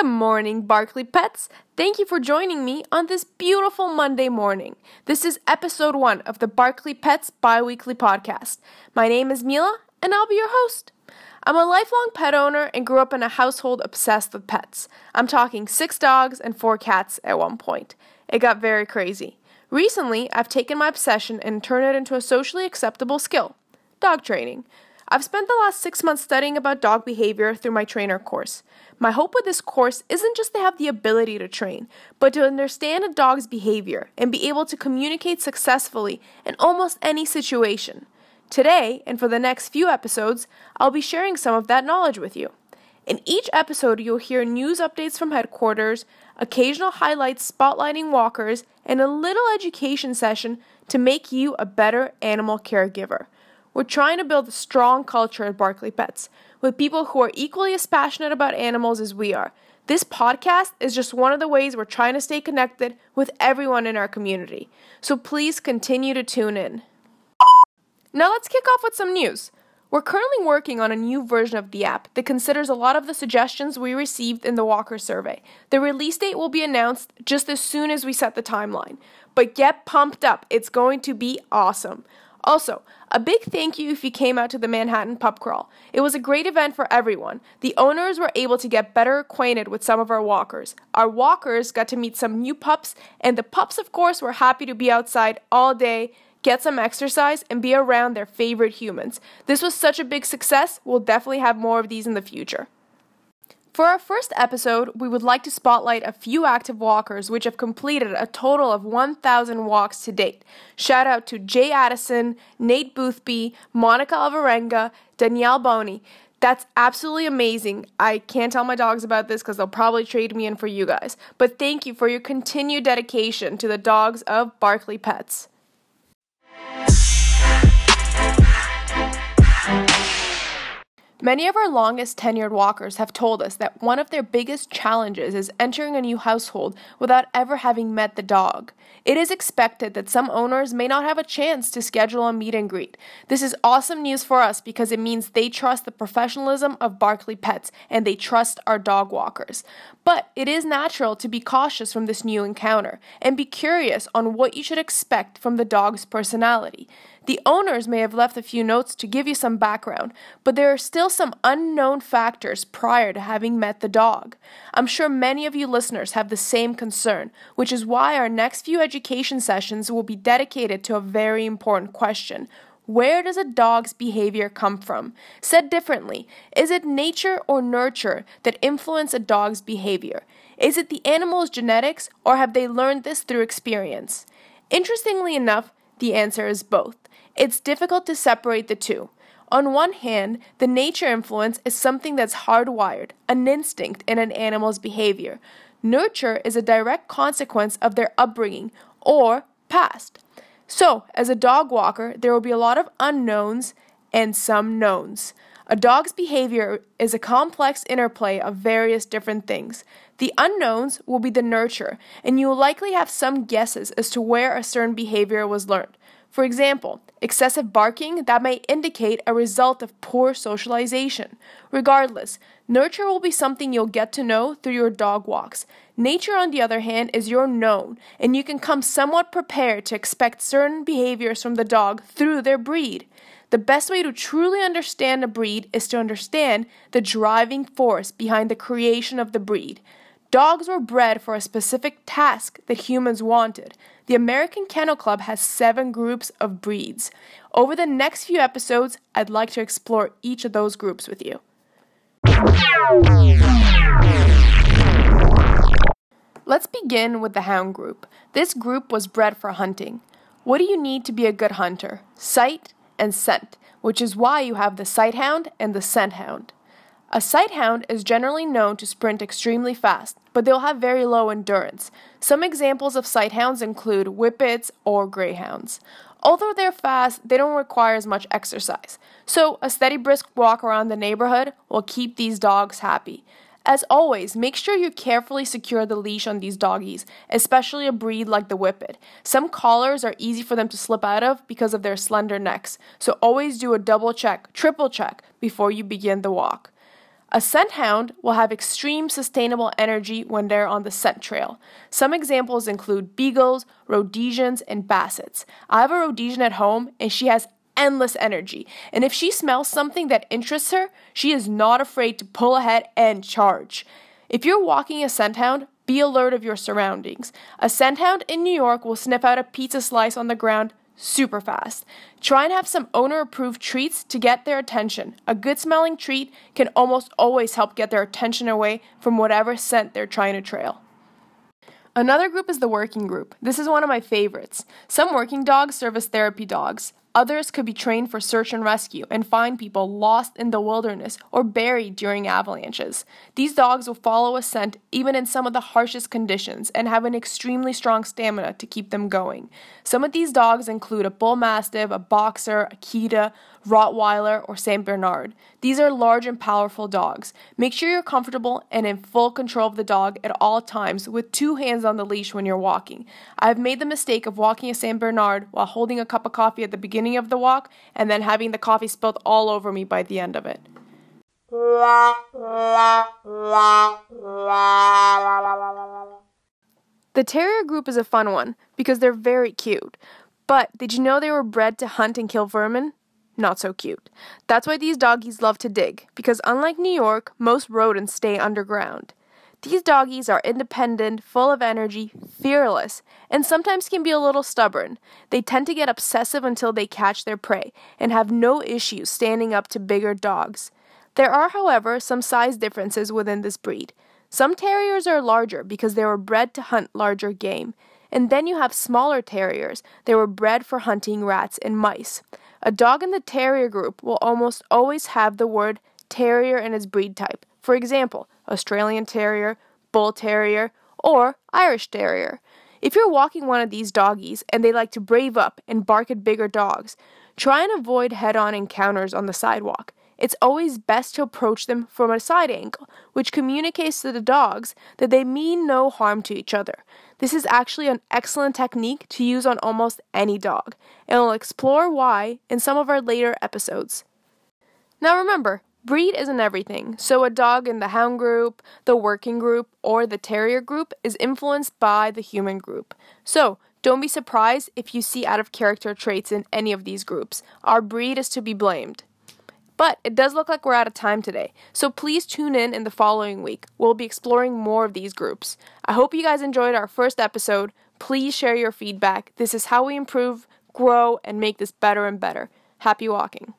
Good morning, Barkley Pets. Thank you for joining me on this beautiful Monday morning. This is episode one of the Barkley Pets bi weekly podcast. My name is Mila, and I'll be your host. I'm a lifelong pet owner and grew up in a household obsessed with pets. I'm talking six dogs and four cats at one point. It got very crazy. Recently, I've taken my obsession and turned it into a socially acceptable skill dog training. I've spent the last six months studying about dog behavior through my trainer course. My hope with this course isn't just to have the ability to train, but to understand a dog's behavior and be able to communicate successfully in almost any situation. Today, and for the next few episodes, I'll be sharing some of that knowledge with you. In each episode, you'll hear news updates from headquarters, occasional highlights spotlighting walkers, and a little education session to make you a better animal caregiver. We're trying to build a strong culture at Barkley Pets with people who are equally as passionate about animals as we are. This podcast is just one of the ways we're trying to stay connected with everyone in our community. So please continue to tune in. Now let's kick off with some news. We're currently working on a new version of the app that considers a lot of the suggestions we received in the Walker survey. The release date will be announced just as soon as we set the timeline. But get pumped up, it's going to be awesome. Also, a big thank you if you came out to the Manhattan Pub Crawl. It was a great event for everyone. The owners were able to get better acquainted with some of our walkers. Our walkers got to meet some new pups, and the pups, of course, were happy to be outside all day, get some exercise, and be around their favorite humans. This was such a big success, we'll definitely have more of these in the future. For our first episode, we would like to spotlight a few active walkers which have completed a total of 1,000 walks to date. Shout out to Jay Addison, Nate Boothby, Monica Alvarenga, Danielle Boney. That's absolutely amazing. I can't tell my dogs about this because they'll probably trade me in for you guys. But thank you for your continued dedication to the dogs of Barkley Pets. Many of our longest tenured walkers have told us that one of their biggest challenges is entering a new household without ever having met the dog. It is expected that some owners may not have a chance to schedule a meet and greet. This is awesome news for us because it means they trust the professionalism of Barkley Pets and they trust our dog walkers. But it is natural to be cautious from this new encounter and be curious on what you should expect from the dog's personality. The owners may have left a few notes to give you some background, but there are still some unknown factors prior to having met the dog. I'm sure many of you listeners have the same concern, which is why our next few education sessions will be dedicated to a very important question. Where does a dog's behavior come from? Said differently, is it nature or nurture that influence a dog's behavior? Is it the animal's genetics or have they learned this through experience? Interestingly enough, the answer is both. It's difficult to separate the two. On one hand, the nature influence is something that's hardwired, an instinct in an animal's behavior. Nurture is a direct consequence of their upbringing or past. So, as a dog walker, there will be a lot of unknowns and some knowns. A dog's behavior is a complex interplay of various different things. The unknowns will be the nurture, and you will likely have some guesses as to where a certain behavior was learned. For example, excessive barking that may indicate a result of poor socialization. Regardless, nurture will be something you'll get to know through your dog walks. Nature, on the other hand, is your known, and you can come somewhat prepared to expect certain behaviors from the dog through their breed. The best way to truly understand a breed is to understand the driving force behind the creation of the breed. Dogs were bred for a specific task that humans wanted. The American Kennel Club has seven groups of breeds. Over the next few episodes, I'd like to explore each of those groups with you. Let's begin with the hound group. This group was bred for hunting. What do you need to be a good hunter? Sight and scent, which is why you have the sight hound and the scent hound. A sight hound is generally known to sprint extremely fast, but they'll have very low endurance. Some examples of sight hounds include whippets or greyhounds. Although they're fast, they don't require as much exercise. So, a steady brisk walk around the neighborhood will keep these dogs happy. As always, make sure you carefully secure the leash on these doggies, especially a breed like the Whippet. Some collars are easy for them to slip out of because of their slender necks, so always do a double check, triple check before you begin the walk. A scent hound will have extreme sustainable energy when they're on the scent trail. Some examples include beagles, Rhodesians, and bassets. I have a Rhodesian at home, and she has endless energy. And if she smells something that interests her, she is not afraid to pull ahead and charge. If you're walking a scent hound, be alert of your surroundings. A scent hound in New York will sniff out a pizza slice on the ground super fast. Try and have some owner approved treats to get their attention. A good smelling treat can almost always help get their attention away from whatever scent they're trying to trail. Another group is the working group. This is one of my favorites. Some working dogs serve as therapy dogs. Others could be trained for search and rescue and find people lost in the wilderness or buried during avalanches. These dogs will follow a scent even in some of the harshest conditions and have an extremely strong stamina to keep them going. Some of these dogs include a bull mastiff, a boxer, a Akita, Rottweiler, or St. Bernard. These are large and powerful dogs. Make sure you're comfortable and in full control of the dog at all times with two hands on the leash when you're walking. I have made the mistake of walking a St. Bernard while holding a cup of coffee at the beginning of the walk and then having the coffee spilled all over me by the end of it. The terrier group is a fun one because they're very cute. But did you know they were bred to hunt and kill vermin? not so cute. That's why these doggies love to dig, because unlike New York, most rodents stay underground. These doggies are independent, full of energy, fearless, and sometimes can be a little stubborn. They tend to get obsessive until they catch their prey and have no issues standing up to bigger dogs. There are, however, some size differences within this breed. Some terriers are larger because they were bred to hunt larger game, and then you have smaller terriers. They were bred for hunting rats and mice. A dog in the terrier group will almost always have the word terrier and its breed type. For example, Australian Terrier, Bull Terrier, or Irish Terrier. If you're walking one of these doggies and they like to brave up and bark at bigger dogs, try and avoid head on encounters on the sidewalk. It's always best to approach them from a side angle, which communicates to the dogs that they mean no harm to each other. This is actually an excellent technique to use on almost any dog, and we'll explore why in some of our later episodes. Now remember, breed isn't everything, so a dog in the hound group, the working group, or the terrier group is influenced by the human group. So, don't be surprised if you see out of character traits in any of these groups. Our breed is to be blamed. But it does look like we're out of time today, so please tune in in the following week. We'll be exploring more of these groups. I hope you guys enjoyed our first episode. Please share your feedback. This is how we improve, grow, and make this better and better. Happy walking.